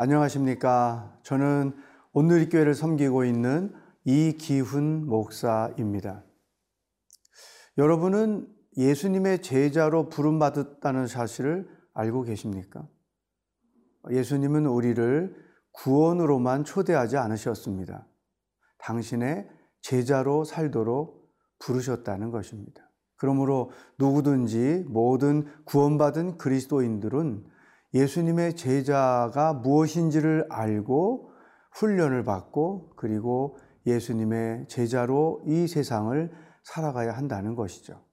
안녕하십니까? 저는 온누리교회를 섬기고 있는 이기훈 목사입니다. 여러분은 예수님의 제자로 부름받았다는 사실을 알고 계십니까? 예수님은 우리를 구원으로만 초대하지 않으셨습니다. 당신의 제자로 살도록 부르셨다는 것입니다. 그러므로 누구든지 모든 구원받은 그리스도인들은 예수님의 제자가 무엇인지를 알고 훈련을 받고 그리고 예수님의 제자로 이 세상을 살아가야 한다는 것이죠.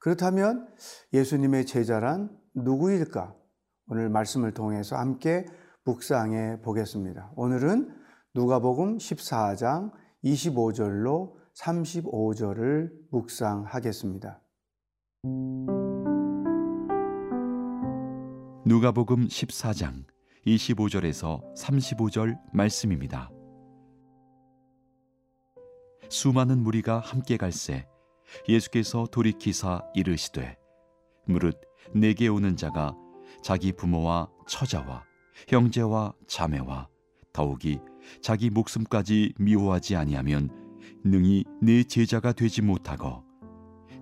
그렇다면 예수님의 제자란 누구일까? 오늘 말씀을 통해서 함께 묵상해 보겠습니다. 오늘은 누가복음 14장 25절로 35절을 묵상하겠습니다. 누가복음 14장 25절에서 35절 말씀입니다. 수많은 무리가 함께 갈새 예수께서 돌이키사 이르시되 무릇 내게 오는 자가 자기 부모와 처자와 형제와 자매와 더욱이 자기 목숨까지 미워하지 아니하면 능히 내 제자가 되지 못하고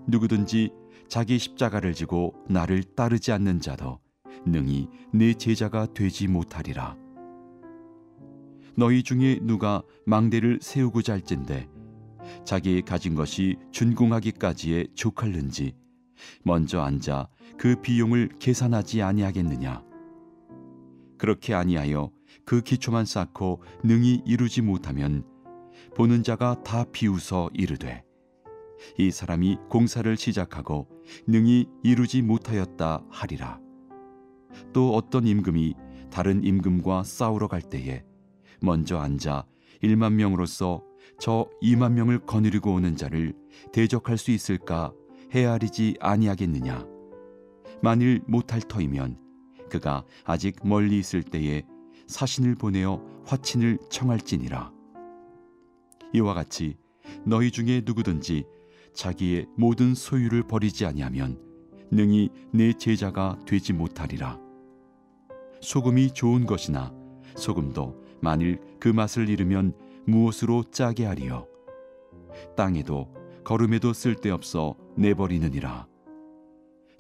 누구든지 자기 십자가를 지고 나를 따르지 않는 자도 능히 내 제자가 되지 못하리라. 너희 중에 누가 망대를 세우고자 할진대 자기 가진 것이 준공하기까지에 족할는지 먼저 앉아 그 비용을 계산하지 아니하겠느냐. 그렇게 아니하여 그 기초만 쌓고 능히 이루지 못하면 보는 자가 다 비웃어 이르되 이 사람이 공사를 시작하고 능히 이루지 못하였다 하리라. 또 어떤 임금이 다른 임금과 싸우러 갈 때에 먼저 앉아 1만 명으로서 저 2만 명을 거느리고 오는 자를 대적할 수 있을까 헤아리지 아니하겠느냐? 만일 못할 터이면 그가 아직 멀리 있을 때에 사신을 보내어 화친을 청할지니라. 이와 같이 너희 중에 누구든지 자기의 모든 소유를 버리지 아니하면 능히 내 제자가 되지 못하리라. 소금이 좋은 것이나 소금도 만일 그 맛을 잃으면 무엇으로 짜게 하리요? 땅에도 걸음에도 쓸데없어 내버리느니라.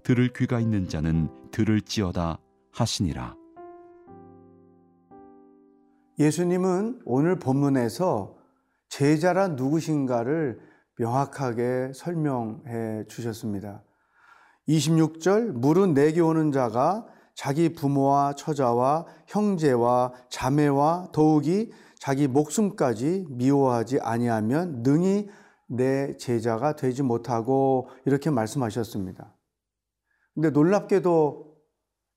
들을 귀가 있는 자는 들을지어다 하시니라. 예수님은 오늘 본문에서 제자란 누구신가를 명확하게 설명해 주셨습니다. 26절 물은 내게 오는 자가 자기 부모와 처자와 형제와 자매와 더욱이 자기 목숨까지 미워하지 아니하면 능히 내 제자가 되지 못하고 이렇게 말씀하셨습니다. 근데 놀랍게도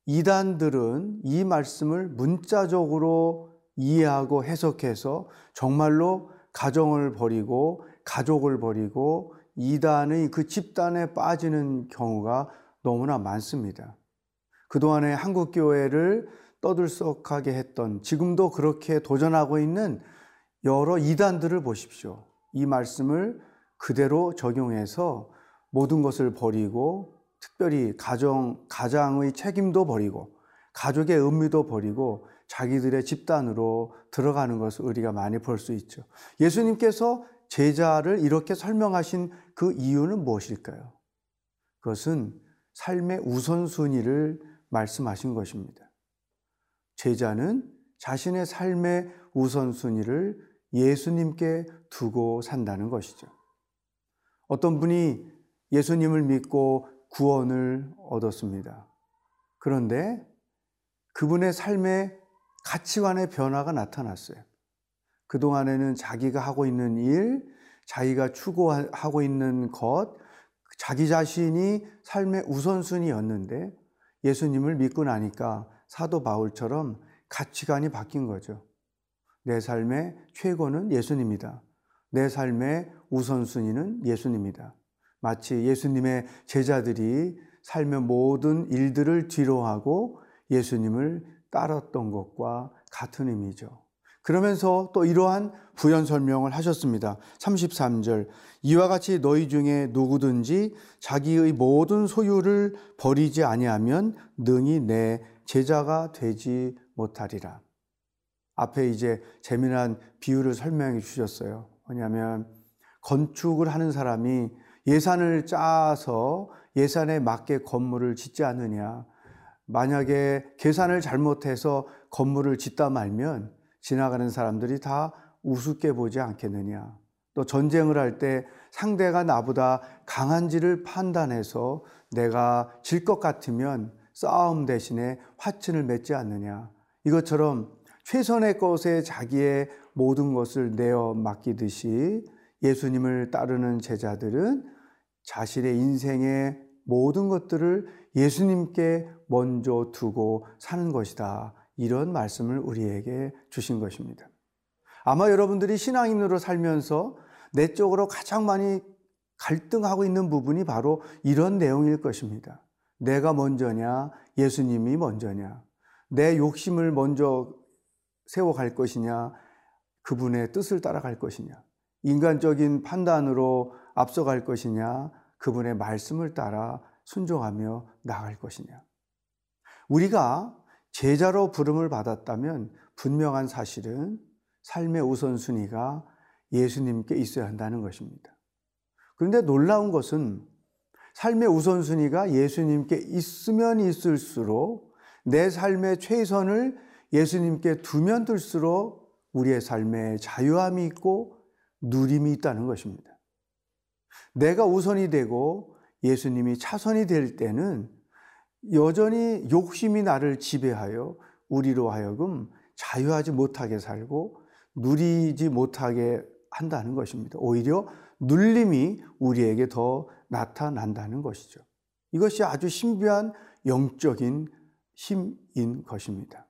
이단들은 이 말씀을 문자적으로 이해하고 해석해서 정말로 가정을 버리고 가족을 버리고 이단의 그 집단에 빠지는 경우가 너무나 많습니다. 그동안에 한국교회를 떠들썩하게 했던 지금도 그렇게 도전하고 있는 여러 이단들을 보십시오. 이 말씀을 그대로 적용해서 모든 것을 버리고 특별히 가정, 가장의 책임도 버리고 가족의 의미도 버리고 자기들의 집단으로 들어가는 것을 우리가 많이 볼 수 있죠. 예수님께서 제자를 이렇게 설명하신 그 이유는 무엇일까요? 그것은 삶의 우선순위를 말씀하신 것입니다. 제자는 자신의 삶의 우선순위를 예수님께 두고 산다는 것이죠. 어떤 분이 예수님을 믿고 구원을 얻었습니다. 그런데 그분의 삶의 가치관의 변화가 나타났어요. 그동안에는 자기가 하고 있는 일, 자기가 추구하고 있는 것, 자기 자신이 삶의 우선순위였는데 예수님을 믿고 나니까 사도 바울처럼 가치관이 바뀐 거죠. 내 삶의 최고는 예수님이다. 내 삶의 우선순위는 예수님이다. 마치 예수님의 제자들이 삶의 모든 일들을 뒤로하고 예수님을 따랐던 것과 같은 의미죠. 그러면서 또 이러한 부연 설명을 하셨습니다. 33절. 이와 같이 너희 중에 누구든지 자기의 모든 소유를 버리지 아니하면 능히 내 제자가 되지 못하리라. 앞에 이제 재미난 비유를 설명해 주셨어요. 뭐냐면 건축을 하는 사람이 예산을 짜서 예산에 맞게 건물을 짓지 않느냐. 만약에 계산을 잘못해서 건물을 짓다 말면 지나가는 사람들이 다 우습게 보지 않겠느냐. 또 전쟁을 할 때 상대가 나보다 강한지를 판단해서 내가 질 것 같으면 싸움 대신에 화친을 맺지 않느냐. 이것처럼 최선의 것에 자기의 모든 것을 내어 맡기듯이 예수님을 따르는 제자들은 자신의 인생의 모든 것들을 예수님께 먼저 두고 사는 것이다. 이런 말씀을 우리에게 주신 것입니다. 아마 여러분들이 신앙인으로 살면서 내적으로 가장 많이 갈등하고 있는 부분이 바로 이런 내용일 것입니다. 내가 먼저냐, 예수님이 먼저냐, 내 욕심을 먼저 세워갈 것이냐, 그분의 뜻을 따라갈 것이냐, 인간적인 판단으로 앞서갈 것이냐, 그분의 말씀을 따라 순종하며 나갈 것이냐. 우리가 제자로 부름을 받았다면 분명한 사실은 삶의 우선순위가 예수님께 있어야 한다는 것입니다. 그런데 놀라운 것은 삶의 우선순위가 예수님께 있으면 있을수록 내 삶의 최선을 예수님께 두면 둘수록 우리의 삶에 자유함이 있고 누림이 있다는 것입니다. 내가 우선이 되고 예수님이 차선이 될 때는 여전히 욕심이 나를 지배하여 우리로 하여금 자유하지 못하게 살고 누리지 못하게 한다는 것입니다. 오히려 눌림이 우리에게 더 나타난다는 것이죠. 이것이 아주 신비한 영적인 힘인 것입니다.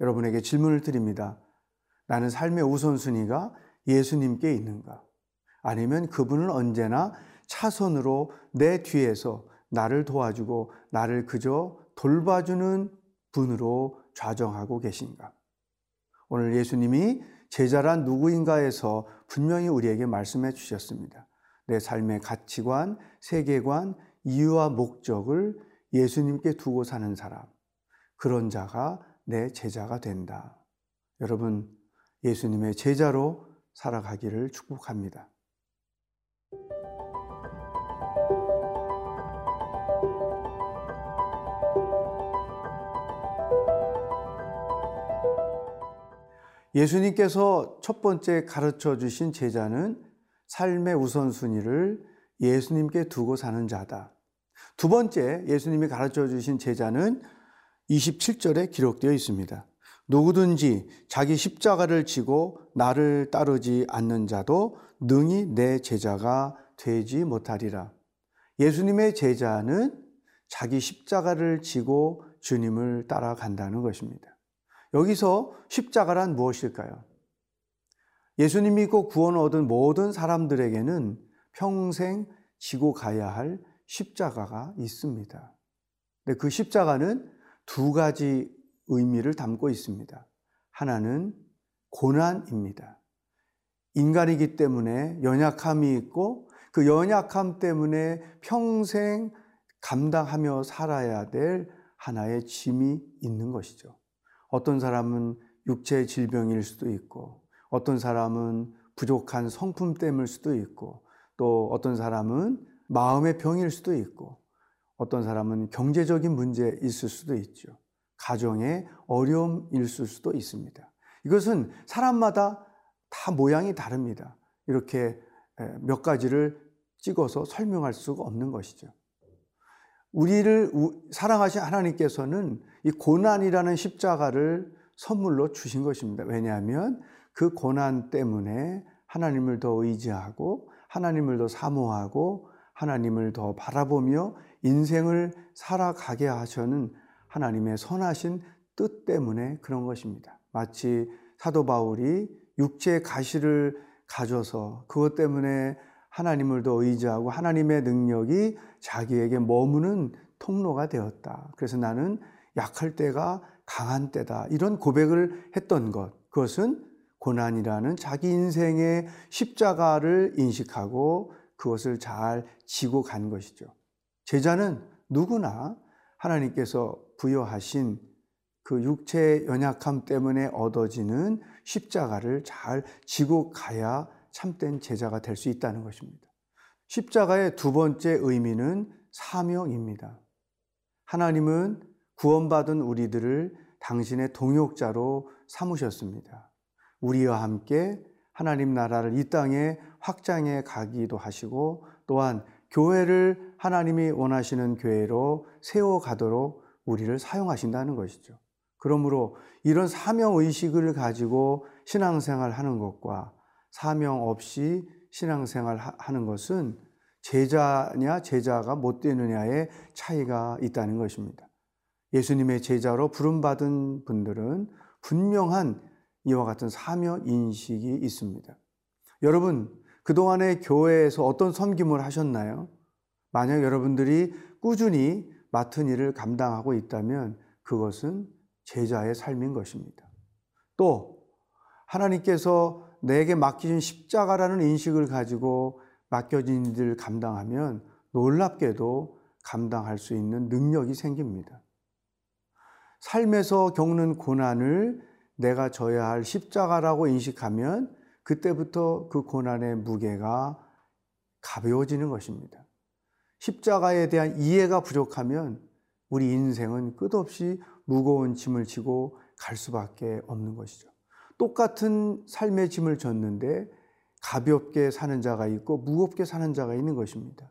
여러분에게 질문을 드립니다. 나는 삶의 우선순위가 예수님께 있는가? 아니면 그분은 언제나 차선으로 내 뒤에서 나를 도와주고 나를 그저 돌봐주는 분으로 좌정하고 계신가? 오늘 예수님이 제자란 누구인가에서 분명히 우리에게 말씀해 주셨습니다. 내 삶의 가치관, 세계관, 이유와 목적을 예수님께 두고 사는 사람. 그런 자가 내 제자가 된다. 여러분, 예수님의 제자로 살아가기를 축복합니다. 예수님께서 첫 번째 가르쳐 주신 제자는 삶의 우선순위를 예수님께 두고 사는 자다. 두 번째 예수님이 가르쳐 주신 제자는 27절에 기록되어 있습니다. 누구든지 자기 십자가를 지고 나를 따르지 않는 자도 능히 내 제자가 되지 못하리라. 예수님의 제자는 자기 십자가를 지고 주님을 따라간다는 것입니다. 여기서 십자가란 무엇일까요? 예수님 믿고 구원 얻은 모든 사람들에게는 평생 지고 가야 할 십자가가 있습니다. 근데 그 십자가는 두 가지 의미를 담고 있습니다. 하나는 고난입니다. 인간이기 때문에 연약함이 있고 그 연약함 때문에 평생 감당하며 살아야 될 하나의 짐이 있는 것이죠. 어떤 사람은 육체 질병일 수도 있고, 어떤 사람은 부족한 성품 때문일 수도 있고, 또 어떤 사람은 마음의 병일 수도 있고, 어떤 사람은 경제적인 문제 있을 수도 있죠. 가정의 어려움이 있을 수도 있습니다. 이것은 사람마다 다 모양이 다릅니다. 이렇게 몇 가지를 찍어서 설명할 수가 없는 것이죠. 우리를 사랑하신 하나님께서는 이 고난이라는 십자가를 선물로 주신 것입니다. 왜냐하면 그 고난 때문에 하나님을 더 의지하고 하나님을 더 사모하고 하나님을 더 바라보며 인생을 살아가게 하셔는 하나님의 선하신 뜻 때문에 그런 것입니다. 마치 사도 바울이 육체의 가시를 가져서 그것 때문에 하나님을 더 의지하고 하나님의 능력이 자기에게 머무는 통로가 되었다. 그래서 나는 약할 때가 강한 때다. 이런 고백을 했던 것. 그것은 고난이라는 자기 인생의 십자가를 인식하고 그것을 잘 지고 간 것이죠. 제자는 누구나 하나님께서 부여하신 그 육체의 연약함 때문에 얻어지는 십자가를 잘 지고 가야 참된 제자가 될 수 있다는 것입니다. 십자가의 두 번째 의미는 사명입니다. 하나님은 구원받은 우리들을 당신의 동역자로 삼으셨습니다. 우리와 함께 하나님 나라를 이 땅에 확장해 가기도 하시고 또한 교회를 하나님이 원하시는 교회로 세워가도록 우리를 사용하신다는 것이죠. 그러므로 이런 사명 의식을 가지고 신앙생활 하는 것과 사명 없이 신앙생활 하는 것은 제자냐 제자가 못 되느냐의 차이가 있다는 것입니다. 예수님의 제자로 부름받은 분들은 분명한 이와 같은 사명 인식이 있습니다. 여러분, 그동안에 교회에서 어떤 섬김을 하셨나요? 만약 여러분들이 꾸준히 맡은 일을 감당하고 있다면 그것은 제자의 삶인 것입니다. 또 하나님께서 내게 맡기신 십자가라는 인식을 가지고 맡겨진 일을 감당하면 놀랍게도 감당할 수 있는 능력이 생깁니다. 삶에서 겪는 고난을 내가 져야 할 십자가라고 인식하면 그때부터 그 고난의 무게가 가벼워지는 것입니다. 십자가에 대한 이해가 부족하면 우리 인생은 끝없이 무거운 짐을 지고 갈 수밖에 없는 것이죠. 똑같은 삶의 짐을 졌는데 가볍게 사는 자가 있고 무겁게 사는 자가 있는 것입니다.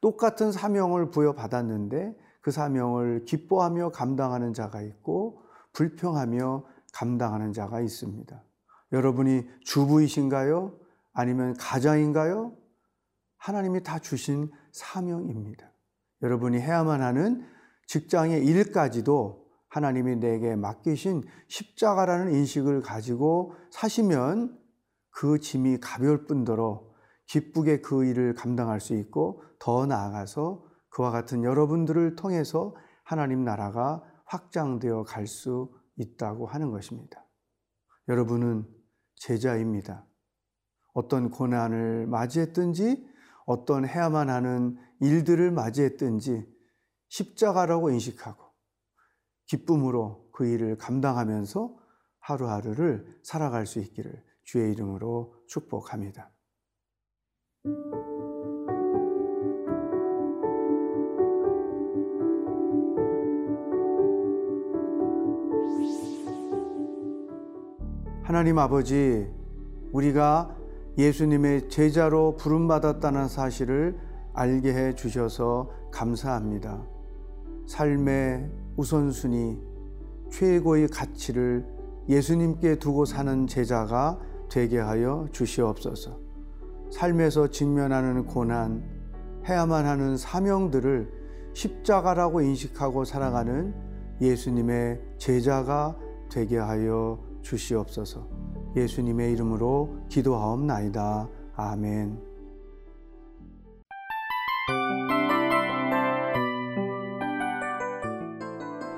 똑같은 사명을 부여받았는데 그 사명을 기뻐하며 감당하는 자가 있고 불평하며 감당하는 자가 있습니다. 여러분이 주부이신가요? 아니면 가장인가요? 하나님이 다 주신 사명입니다. 여러분이 해야만 하는 직장의 일까지도 하나님이 내게 맡기신 십자가라는 인식을 가지고 사시면 그 짐이 가벼울 뿐더러 기쁘게 그 일을 감당할 수 있고 더 나아가서 그와 같은 여러분들을 통해서 하나님 나라가 확장되어 갈 수 있다고 하는 것입니다. 여러분은 제자입니다. 어떤 고난을 맞이했든지 어떤 해야만 하는 일들을 맞이했든지 십자가라고 인식하고 기쁨으로 그 일을 감당하면서 하루하루를 살아갈 수 있기를 주의 이름으로 축복합니다. 하나님 아버지, 우리가 예수님의 제자로 부름받았다는 사실을 알게 해 주셔서 감사합니다. 삶의 우선순위, 최고의 가치를 예수님께 두고 사는 제자가 되게 하여 주시옵소서. 삶에서 직면하는 고난, 해야만 하는 사명들을 십자가라고 인식하고 살아가는 예수님의 제자가 되게 하여 주시옵소서. 예수님의 이름으로 기도하옵나이다. 아멘.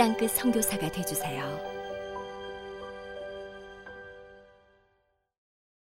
땅끝 성교사가 되주세요